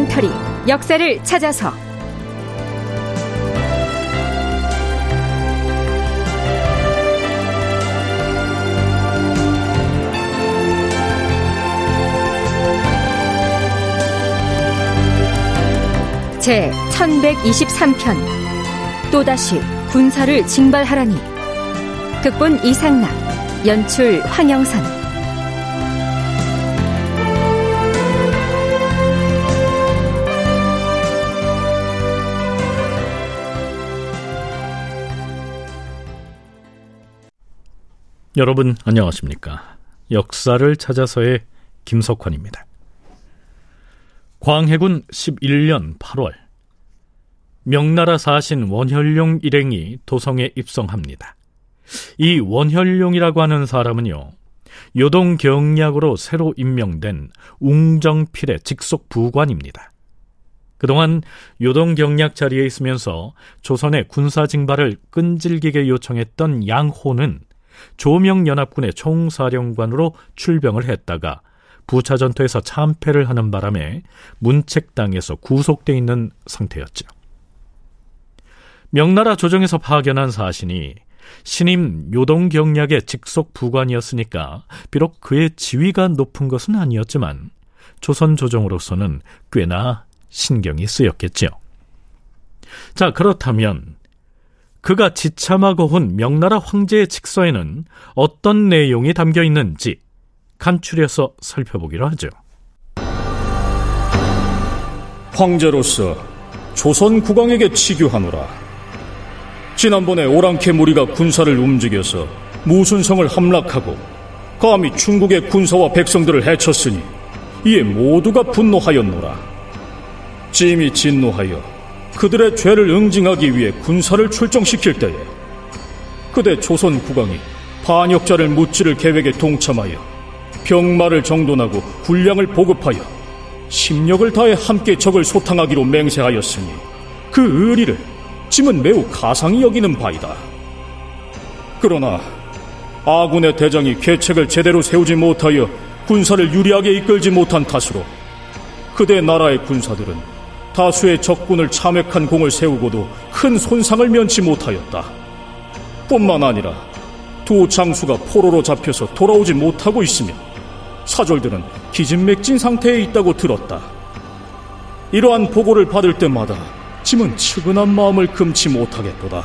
다큐멘터리 역사를 찾아서. 제 1123편. 또다시 군사를 징발하라니. 극본 이상락 연출 황영선 여러분 안녕하십니까 역사를 찾아서의 김석환입니다 광해군 11년 8월 명나라 사신 원혈룡 일행이 도성에 입성합니다. 이 원혈룡이라고 하는 사람은요. 요동 경략으로 새로 임명된 웅정필의 직속 부관입니다. 그동안 요동 경략 자리에 있으면서 조선의 군사 징발을 끈질기게 요청했던 양호는 조명연합군의 총사령관으로 출병을 했다가 부차 전투에서 참패를 하는 바람에 문책당에서 구속돼 있는 상태였죠. 명나라 조정에서 파견한 사신이 신임 요동경략의 직속 부관이었으니까 비록 그의 지위가 높은 것은 아니었지만 조선 조정으로서는 꽤나 신경이 쓰였겠지요. 자, 그렇다면 그가 지참하고 온 명나라 황제의 직서에는 어떤 내용이 담겨 있는지 간추려서 살펴보기로 하죠. 황제로서 조선 국왕에게 치교하노라. 지난번에 오랑캐 무리가 군사를 움직여서 무순성을 함락하고 감히 중국의 군사와 백성들을 해쳤으니 이에 모두가 분노하였노라. 짐이 진노하여 그들의 죄를 응징하기 위해 군사를 출정시킬 때에 그대 조선 국왕이 반역자를 무찌를 계획에 동참하여 병마를 정돈하고 군량을 보급하여 심력을 다해 함께 적을 소탕하기로 맹세하였으니 그 의리를 짐은 매우 가상히 여기는 바이다. 그러나 아군의 대장이 계책을 제대로 세우지 못하여 군사를 유리하게 이끌지 못한 탓으로 그대 나라의 군사들은 다수의 적군을 참획한 공을 세우고도 큰 손상을 면치 못하였다. 뿐만 아니라 두 장수가 포로로 잡혀서 돌아오지 못하고 있으며 사졸들은 기진맥진 상태에 있다고 들었다. 이러한 보고를 받을 때마다 짐은 측은한 마음을 금치 못하겠도다.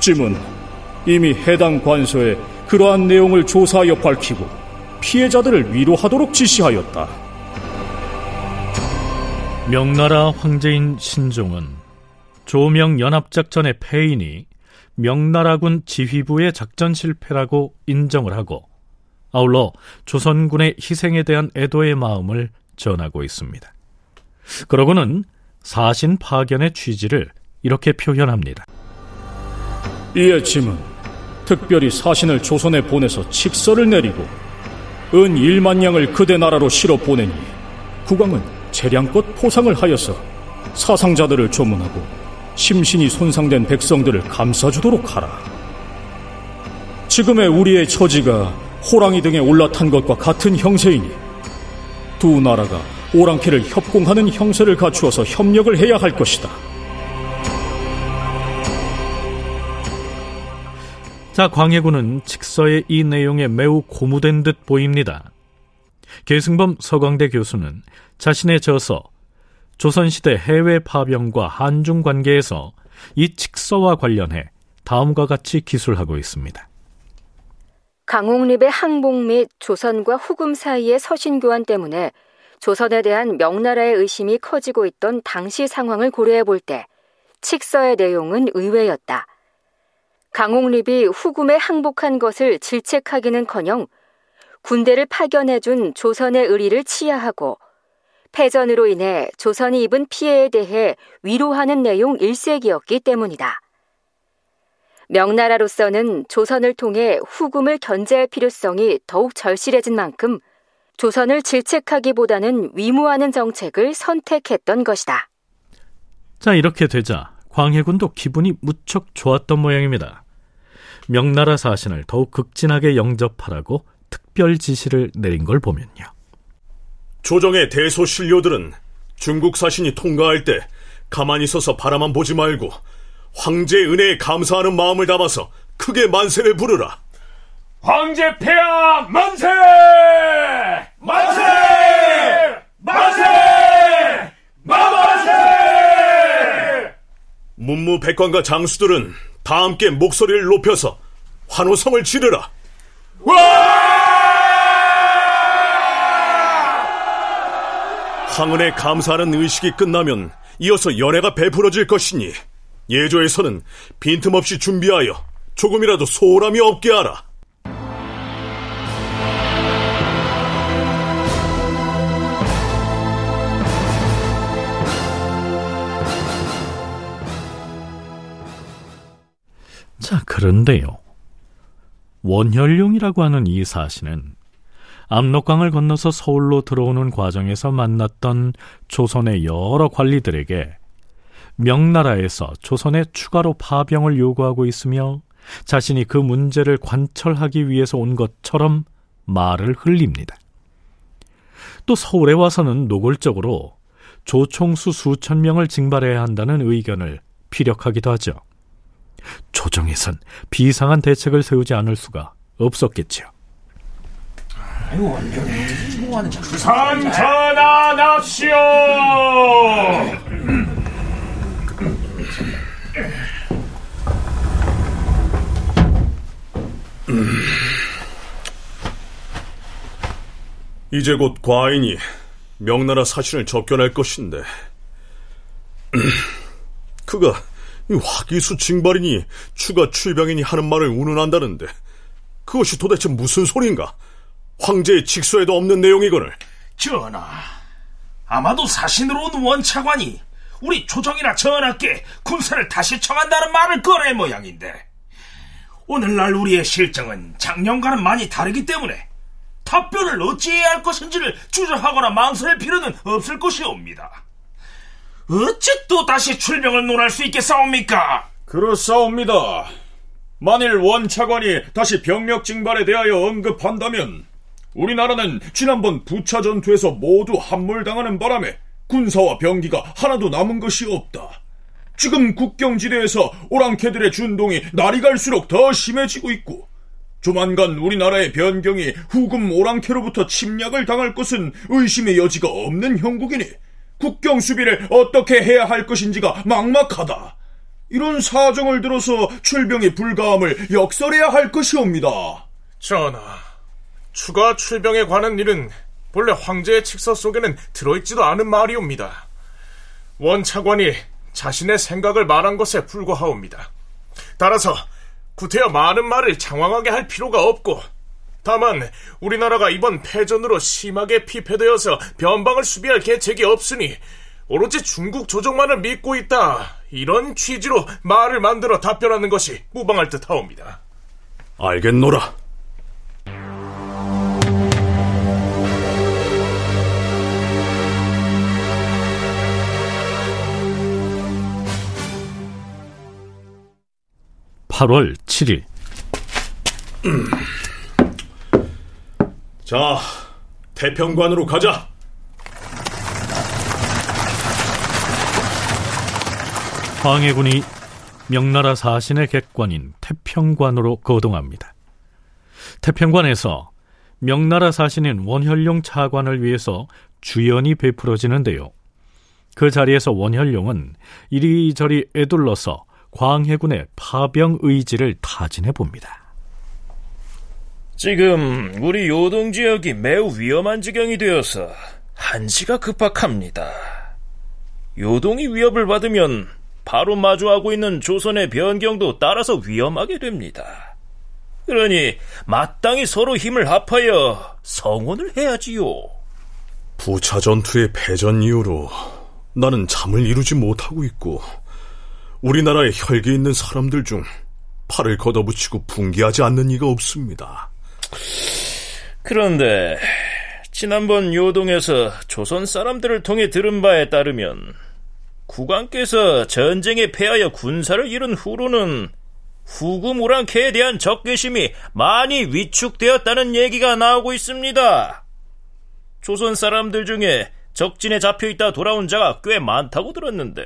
짐은 이미 해당 관서에 그러한 내용을 조사하여 밝히고 피해자들을 위로하도록 지시하였다. 명나라 황제인 신종은 조명 연합작전의 패인이 명나라군 지휘부의 작전 실패라고 인정을 하고 아울러 조선군의 희생에 대한 애도의 마음을 전하고 있습니다. 그러고는 사신 파견의 취지를 이렇게 표현합니다. 이에 짐은 특별히 사신을 조선에 보내서 칙서를 내리고 은 1만 양을 그대 나라로 실어 보내니 국왕은 재량껏 포상을 하여서 사상자들을 조문하고 심신이 손상된 백성들을 감싸주도록 하라. 지금의 우리의 처지가 호랑이 등에 올라탄 것과 같은 형세이니 두 나라가 오랑캐를 협공하는 형세를 갖추어서 협력을 해야 할 것이다. 자, 광해군은 직서의 이 내용에 매우 고무된 듯 보입니다. 계승범 서광대 교수는 자신의 저서 조선시대 해외 파병과 한중 관계에서 이 직서와 관련해 다음과 같이 기술하고 있습니다. 강홍립의 항복 및 조선과 후금 사이의 서신 교환 때문에 조선에 대한 명나라의 의심이 커지고 있던 당시 상황을 고려해 볼 때 칙서의 내용은 의외였다. 강홍립이 후금에 항복한 것을 질책하기는커녕 군대를 파견해준 조선의 의리를 치하하고 패전으로 인해 조선이 입은 피해에 대해 위로하는 내용 일색이었기 때문이다. 명나라로서는 조선을 통해 후금을 견제할 필요성이 더욱 절실해진 만큼 조선을 질책하기보다는 위무하는 정책을 선택했던 것이다. 자, 이렇게 되자 광해군도 기분이 무척 좋았던 모양입니다. 명나라 사신을 더욱 극진하게 영접하라고 특별 지시를 내린 걸 보면요. 조정의 대소신료들은 중국 사신이 통과할 때 가만히 서서 바라만 보지 말고 황제의 은혜에 감사하는 마음을 담아서 크게 만세를 부르라. 황제 폐하 만세! 만세! 만세! 만세! 문무 백관과 장수들은 다 함께 목소리를 높여서 환호성을 지르라. 와! 황은에 감사하는 의식이 끝나면 이어서 연회가 베풀어질 것이니 예조에서는 빈틈없이 준비하여 조금이라도 소홀함이 없게 하라. 자, 그런데요. 원혈룡이라고 하는 이 사신은 압록강을 건너서 서울로 들어오는 과정에서 만났던 조선의 여러 관리들에게 명나라에서 조선에 추가로 파병을 요구하고 있으며 자신이 그 문제를 관철하기 위해서 온 것처럼 말을 흘립니다. 또 서울에 와서는 노골적으로 조총수 수천 명을 징발해야 한다는 의견을 피력하기도 하죠. 조정에선 비상한 대책을 세우지 않을 수가 없었겠지요. 산전하납시오! 이제 곧 과인이 명나라 사신을 접견할 것인데 그가 화기수 징발이니 추가 출병이니 하는 말을 운운한다는데 그것이 도대체 무슨 소린가? 황제의 직소에도 없는 내용이거늘. 전하, 아마도 사신으로 온 원차관이 우리 조정이나 전하께 군사를 다시 청한다는 말을 꺼낼 모양인데 오늘날 우리의 실정은 작년과는 많이 다르기 때문에 답변을 어찌해야 할 것인지를 주저하거나 망설일 필요는 없을 것이옵니다. 어찌 또 다시 출병을 논할 수 있겠사옵니까? 그렇사옵니다. 만일 원차관이 다시 병력 징발에 대하여 언급한다면 우리나라는 지난번 부차 전투에서 모두 함몰당하는 바람에 군사와 병기가 하나도 남은 것이 없다. 지금 국경지대에서 오랑캐들의 준동이 날이 갈수록 더 심해지고 있고 조만간 우리나라의 변경이 후금 오랑캐로부터 침략을 당할 것은 의심의 여지가 없는 형국이니 국경 수비를 어떻게 해야 할 것인지가 막막하다. 이런 사정을 들어서 출병의 불가함을 역설해야 할 것이옵니다. 전하, 추가 출병에 관한 일은 본래 황제의 칙서 속에는 들어있지도 않은 말이옵니다. 원차관이 자신의 생각을 말한 것에 불과하옵니다. 따라서 구태여 많은 말을 장황하게 할 필요가 없고 다만 우리나라가 이번 패전으로 심하게 피폐되어서 변방을 수비할 계책이 없으니 오로지 중국 조정만을 믿고 있다. 이런 취지로 말을 만들어 답변하는 것이 무방할 듯하옵니다. 알겠노라. 8월 7일 자, 태평관으로 가자. 황해군이 명나라 사신의 객관인 태평관으로 거동합니다. 태평관에서 명나라 사신인 원혈룡 차관을 위해서 주연이 베풀어지는데요. 그 자리에서 원혈룡은 이리저리 애둘러서 광해군의 파병 의지를 타진해 봅니다. 지금 우리 요동 지역이 매우 위험한 지경이 되어서 한시가 급박합니다. 요동이 위협을 받으면 바로 마주하고 있는 조선의 변경도 따라서 위험하게 됩니다. 그러니 마땅히 서로 힘을 합하여 성원을 해야지요. 부차 전투의 패전 이후로 나는 잠을 이루지 못하고 있고 우리나라에 혈기 있는 사람들 중 팔을 걷어붙이고 분개하지 않는 이가 없습니다. 그런데 지난번 요동에서 조선 사람들을 통해 들은 바에 따르면 국왕께서 전쟁에 패하여 군사를 잃은 후로는 후금 오랑캐에 대한 적개심이 많이 위축되었다는 얘기가 나오고 있습니다. 조선 사람들 중에 적진에 잡혀 있다 돌아온 자가 꽤 많다고 들었는데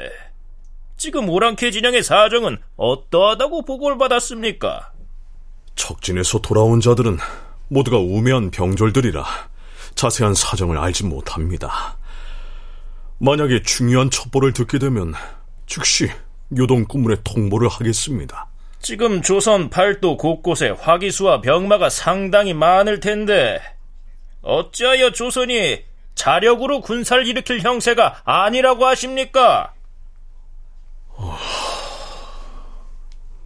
지금 오랑캐 진영의 사정은 어떠하다고 보고를 받았습니까? 적진에서 돌아온 자들은 모두가 우매한 병졸들이라 자세한 사정을 알지 못합니다. 만약에 중요한 첩보를 듣게 되면 즉시 요동 꾸문에 통보를 하겠습니다. 지금 조선 팔도 곳곳에 화기수와 병마가 상당히 많을 텐데 어찌하여 조선이 자력으로 군사를 일으킬 형세가 아니라고 하십니까?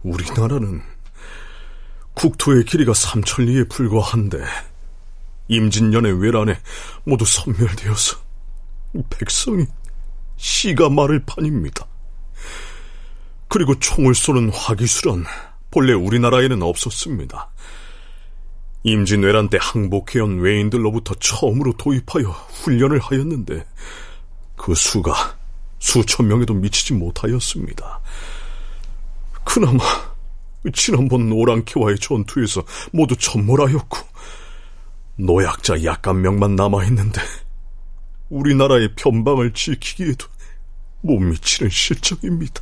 우리나라는 국토의 길이가 삼천리에 불과한데 임진년의 외란에 모두 섬멸되어서 백성이 씨가 마를 판입니다. 그리고 총을 쏘는 화기술은 본래 우리나라에는 없었습니다. 임진왜란 때 항복해온 외인들로부터 처음으로 도입하여 훈련을 하였는데 그 수가 수천 명에도 미치지 못하였습니다. 그나마 지난번 오랑캐와의 전투에서 모두 전몰하였고 노약자 약간 명만 남아있는데 우리나라의 변방을 지키기에도 못 미치는 실정입니다.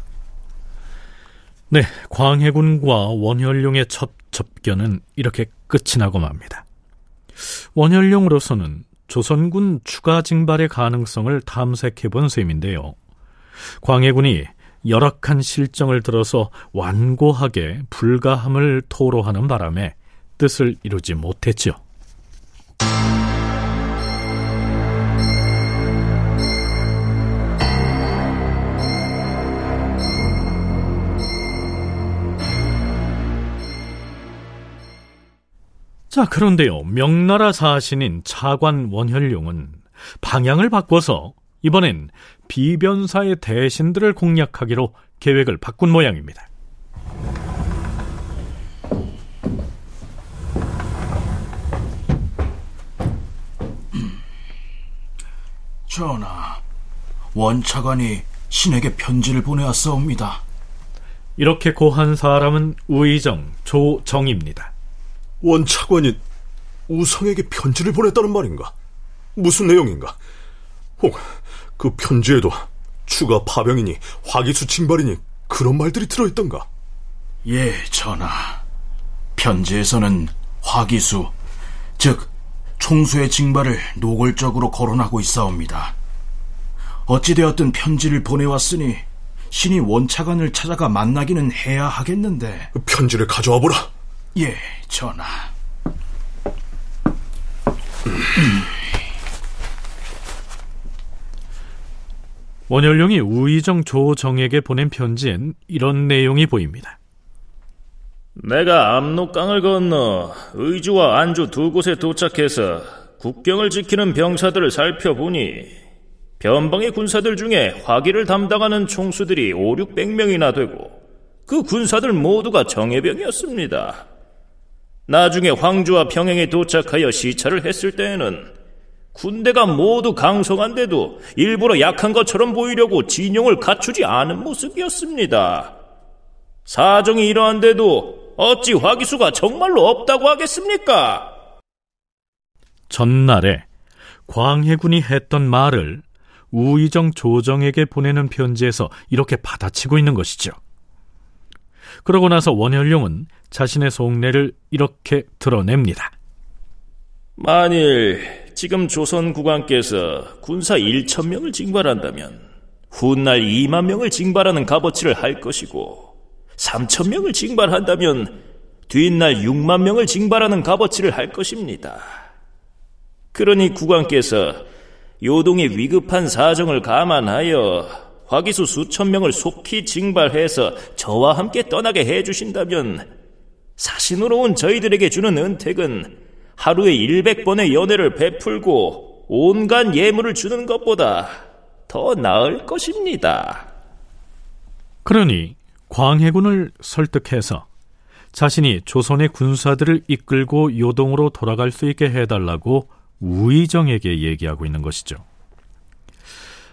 네, 광해군과 원현룡의 첫 접견은 이렇게 끝이 나고 맙니다. 원현룡으로서는 조선군 추가 징발의 가능성을 탐색해 본 셈인데요. 광해군이 열악한 실정을 들어서 완고하게 불가함을 토로하는 바람에 뜻을 이루지 못했죠. 자, 그런데요. 명나라 사신인 차관 원현룡은 방향을 바꿔서 이번엔 비변사의 대신들을 공략하기로 계획을 바꾼 모양입니다. 전하, 원차관이 신에게 편지를 보내왔사옵니다. 이렇게 고한 사람은 우의정 조정입니다. 원차관이 우성에게 편지를 보냈다는 말인가? 무슨 내용인가? 혹 그 편지에도 추가 파병이니 화기수 징발이니 그런 말들이 들어있던가? 예, 전하. 편지에서는 화기수, 즉 총수의 징발을 노골적으로 거론하고 있사옵니다. 어찌되었든 편지를 보내왔으니 신이 원차관을 찾아가 만나기는 해야 하겠는데 편지를 가져와 보라. 예, 전하. 원현룡이 우의정 조정에게 보낸 편지엔 이런 내용이 보입니다. 내가 압록강을 건너 의주와 안주 두 곳에 도착해서 국경을 지키는 병사들을 살펴보니 변방의 군사들 중에 화기를 담당하는 총수들이 5, 600명이나 되고 그 군사들 모두가 정예병이었습니다. 나중에 황주와 평행에 도착하여 시찰을 했을 때에는 군대가 모두 강성한데도 일부러 약한 것처럼 보이려고 진용을 갖추지 않은 모습이었습니다. 사정이 이러한데도 어찌 화기수가 정말로 없다고 하겠습니까? 전날에 광해군이 했던 말을 우의정 조정에게 보내는 편지에서 이렇게 받아치고 있는 것이죠. 그러고 나서 원현룡은 자신의 속내를 이렇게 드러냅니다. 만일 지금 조선 국왕께서 군사 1천 명을 징발한다면 훗날 2만 명을 징발하는 값어치를 할 것이고 3천 명을 징발한다면 뒷날 6만 명을 징발하는 값어치를 할 것입니다. 그러니 국왕께서 요동의 위급한 사정을 감안하여 화기수 수천 명을 속히 징발해서 저와 함께 떠나게 해주신다면 사신으로 온 저희들에게 주는 은택은 하루에 100번의 연애를 베풀고 온갖 예물을 주는 것보다 더 나을 것입니다. 그러니 광해군을 설득해서 자신이 조선의 군사들을 이끌고 요동으로 돌아갈 수 있게 해달라고 우의정에게 얘기하고 있는 것이죠.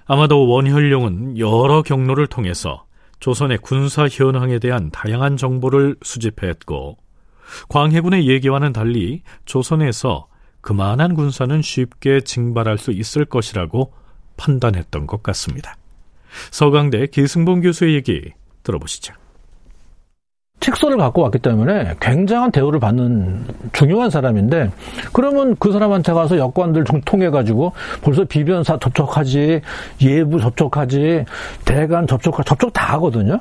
아마도 원현룡은 여러 경로를 통해서 조선의 군사 현황에 대한 다양한 정보를 수집했고 광해군의 얘기와는 달리 조선에서 그만한 군사는 쉽게 징발할 수 있을 것이라고 판단했던 것 같습니다. 서강대 기승봉 교수의 얘기 들어보시죠. 책서를 갖고 왔기 때문에 굉장한 대우를 받는 중요한 사람인데 그러면 그 사람한테 가서 여권들 통해 가지고 벌써 비변사 접촉하지 예부 접촉하지 대관 접촉 접촉 다 하거든요.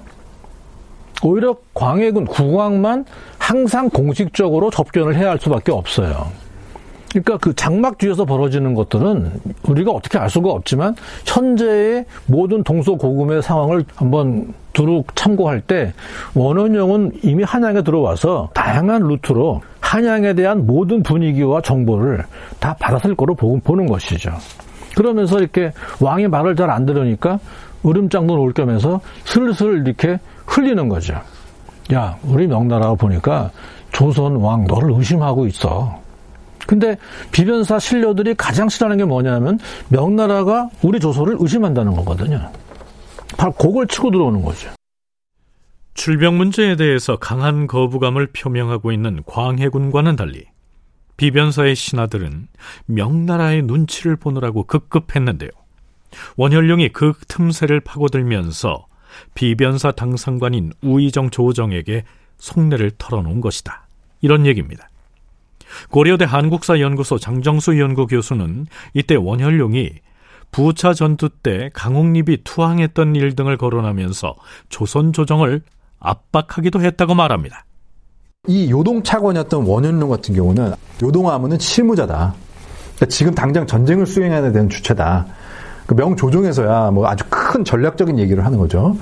오히려 광해군 국왕만 항상 공식적으로 접견을 해야 할 수밖에 없어요. 그러니까 그 장막 뒤에서 벌어지는 것들은 우리가 어떻게 알 수가 없지만 현재의 모든 동서고금의 상황을 한번 두루 참고할 때 원원영은 이미 한양에 들어와서 다양한 루트로 한양에 대한 모든 분위기와 정보를 다 받았을 거로 보는 것이죠. 그러면서 이렇게 왕의 말을 잘 안 들으니까 으름장도 놓을 겸해서 슬슬 이렇게 흘리는 거죠. 야, 우리 명나라가 보니까 조선 왕 너를 의심하고 있어. 근데 비변사 신료들이 가장 싫어하는 게 뭐냐면 명나라가 우리 조선을 의심한다는 거거든요. 바로 그걸 치고 들어오는 거죠. 출병 문제에 대해서 강한 거부감을 표명하고 있는 광해군과는 달리 비변사의 신하들은 명나라의 눈치를 보느라고 급급했는데요. 원현룡이 그 틈새를 파고들면서 비변사 당상관인 우의정 조정에게 속내를 털어놓은 것이다. 이런 얘기입니다. 고려대 한국사 연구소 장정수 연구 교수는 이때 원현룡이 부차 전투 때 강옥립이 투항했던 일 등을 거론하면서 조선 조정을 압박하기도 했다고 말합니다. 이 요동 차관이었던 원현룡 같은 경우는 요동하면은 실무자다. 그러니까 지금 당장 전쟁을 수행해야 되는 주체다. 그 명조정에서야 뭐 아주 큰 전략적인 얘기를 하는 거죠.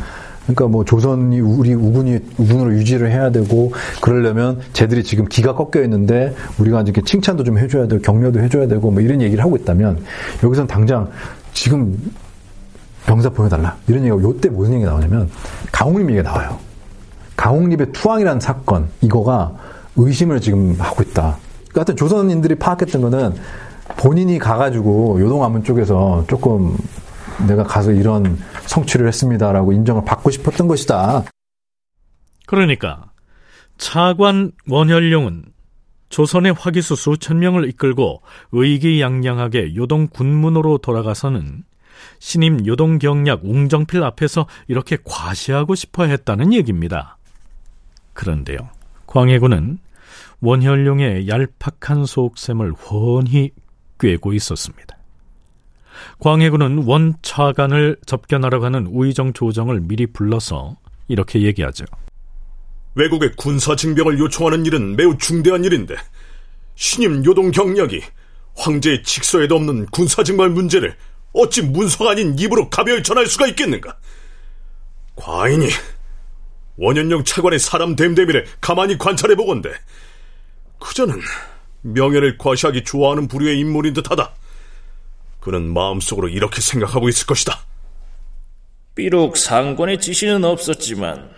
그러니까 뭐 조선이 우리 우군이 우군으로 유지를 해야 되고 그러려면 쟤들이 지금 기가 꺾여 있는데 우리가 이렇게 칭찬도 좀 해줘야 되고 격려도 해줘야 되고 뭐 이런 얘기를 하고 있다면 여기선 당장 지금 병사 보여달라 이런 얘기가 요때 무슨 얘기가 나오냐면 강홍립 얘기가 나와요. 강홍립의 투항이라는 사건 이거가 의심을 지금 하고 있다. 그러니까 하여튼 조선인들이 파악했던 거는 본인이 가가지고 요동암문 쪽에서 조금 내가 가서 이런 성취를 했습니다라고 인정을 받고 싶었던 것이다. 그러니까 차관 원현룡은 조선의 화기수 수천 명을 이끌고 의기양양하게 요동 군문으로 돌아가서는 신임 요동 경략 웅정필 앞에서 이렇게 과시하고 싶어 했다는 얘기입니다. 그런데요, 광해군은 원현룡의 얄팍한 속셈을 훤히 꿰고 있었습니다. 광해군은 원차관을 접견하러 가는 우의정 조정을 미리 불러서 이렇게 얘기하죠. 외국의 군사 징병을 요청하는 일은 매우 중대한 일인데 신임 요동 경력이 황제의 직서에도 없는 군사 징발 문제를 어찌 문서가 아닌 입으로 가벼이 전할 수가 있겠는가? 과인이 원현령 차관의 사람 됨됨이를 가만히 관찰해 보건대 그저는 명예를 과시하기 좋아하는 부류의 인물인 듯하다. 그는 마음속으로 이렇게 생각하고 있을 것이다. 비록 상관의 지시는 없었지만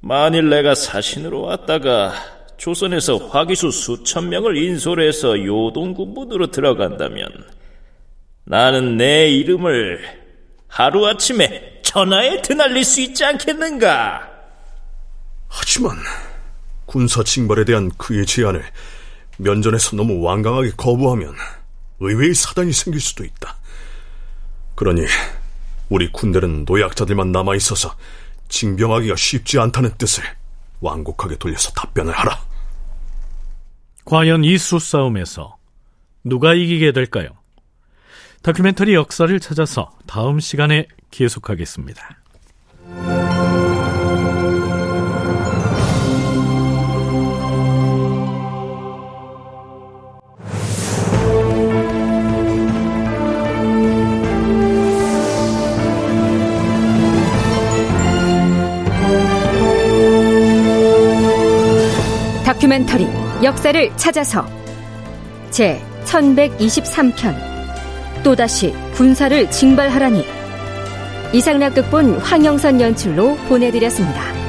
만일 내가 사신으로 왔다가 조선에서 화기수 수천 명을 인솔해서 요동군문으로 들어간다면 나는 내 이름을 하루아침에 천하에 드날릴 수 있지 않겠는가? 하지만 군사 징벌에 대한 그의 제안을 면전에서 너무 완강하게 거부하면 의외의 사단이 생길 수도 있다. 그러니 우리 군대는 노약자들만 남아 있어서 징병하기가 쉽지 않다는 뜻을 완곡하게 돌려서 답변을 하라. 과연 이 수싸움에서 누가 이기게 될까요? 다큐멘터리 역사를 찾아서 다음 시간에 계속하겠습니다. 다큐멘터리 역사를 찾아서 제 1123편 또다시 군사를 징발하라니 이상락 극본 황영선 연출로 보내드렸습니다.